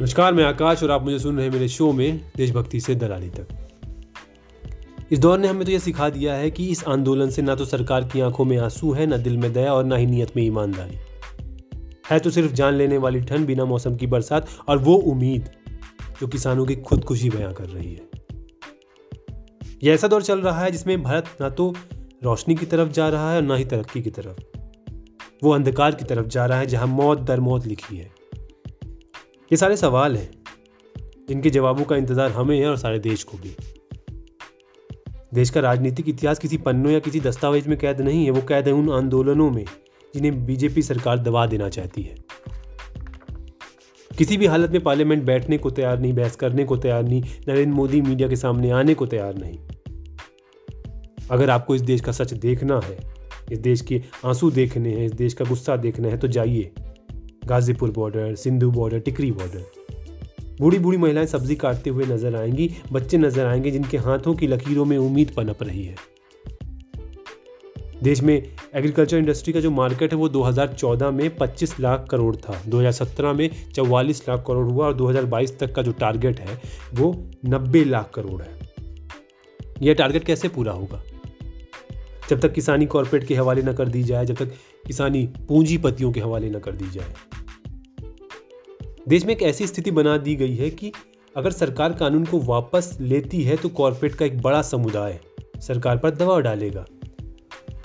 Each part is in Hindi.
नमस्कार, मैं आकाश और आप मुझे सुन रहे हैं मेरे शो में देशभक्ति से दलाली तक। इस दौर ने हमें तो यह सिखा दिया है कि इस आंदोलन से ना तो सरकार की आँखों में आँसू है, ना दिल में दया और ना ही नीयत में ईमानदारी। है तो सिर्फ़ जान लेने वाली ठंड बिना मौसम की बरसात और वो उम्मीद जो किसानों की खुदकुशी बयां कर रही है। यह ऐसा दौर चल रहा है जिसमें भारत ना तो रोशनी की तरफ़ जा रहा है और ना ही तरक्की की तरफ़। वो अंधकार की तरफ़ जा रहा है जहाँ मौत दर मौत लिखी है। ये सारे सवाल हैं, जिनके जवाबों का इंतज़ार हमें है और सारे देश को भी। देश का राजनीतिक इतिहास किसी पन्नों या किसी दस्तावेज़ में कैद नहीं है, वो कैद है उन आंदोलनों में, जिन्हें बीजेपी सरकार दबा देना चाहती है। किसी भी हालत में पार्लियामेंट बैठने को तैयार नहीं, बहस करने को तैयार नहीं, नरेंद्र मोदी मीडिया के सामने आने को तैयार नहीं। अगर आपको इस देश का सच देखना है, इस देश के आँसू देखने हैं, इस देश का गुस्सा देखना है तो जाइए। Ghazipur border Sindhu border Tikri border बूढ़ी बूढ़ी महिलाएँ सब्ज़ी काटते हुए नज़र आएँगी, बच्चे नज़र आएँगे जिनके हाथों की लकीरों में उम्मीद पनप रही है। देश में एग्रीकल्चर इंडस्ट्री का जो मार्केट है, वो 2014 में 25 लाख करोड़ था। 2017 में 44 लाख करोड़ हुआ और 2022 तक का जो टारगेट है, वो 90 लाख करोड़ है। यह टारगेट कैसे पूरा होगा? जब तक किसानी कॉरपोरेट के हवाले न कर दी जाए, जब तक किसानी पूंजीपतियों के हवाले न कर दी जाए। देश में एक ऐसी स्थिति बना दी गई है कि अगर सरकार कानून को वापस लेती है तो कॉरपोरेट का एक बड़ा समुदाय सरकार पर दबाव डालेगा।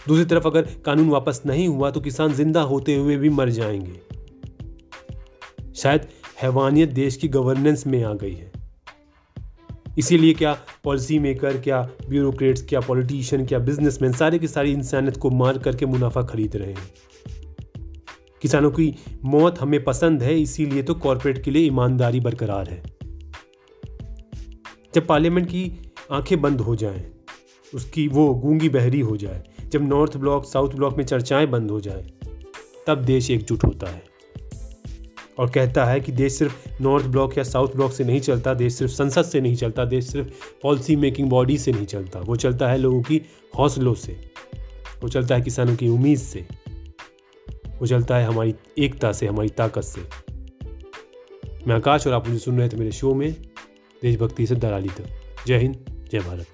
दूसरी तरफ़ अगर कानून वापस नहीं हुआ तो किसान ज़िंदा होते हुए भी मर जाएँगे। शायद हैवानियत देश की गवर्नेंस में आ गई है। इसीलिए क्या पॉलिसी मेकर क्या ब्यूरोक्रेट्स क्या पॉलिटिशियन क्या बिजनेसमैन सारे की सारी इंसानियत को मार करके मुनाफा खरीद रहे हैं। किसानों की मौत हमें पसंद है इसीलिए तो कॉरपोरेट के लिए ईमानदारी बरकरार है। जब पार्लियामेंट की आँखें बंद हो जाएँ, उसकी वो गूँगी बहरी हो जाए जब नॉर्थ ब्लॉक साउथ ब्लॉक में चर्चाएँ बंद हो जाए तब देश एकजुट होता है। और कहता है कि देश सिर्फ़ नॉर्थ ब्लॉक या साउथ ब्लॉक से नहीं चलता, देश सिर्फ़ संसद से नहीं चलता, देश सिर्फ़ पॉलिसी मेकिंग बॉडी से नहीं चलता। वो चलता है लोगों की हौसलों से, वो चलता है किसानों की उम्मीद से, वो चलता है हमारी एकता से, हमारी ताकत से। मैं आकाश और आप मुझे सुन रहे थे मेरे शो में, देशभक्ति से दलाली तक। जय हिंद, जय भारत।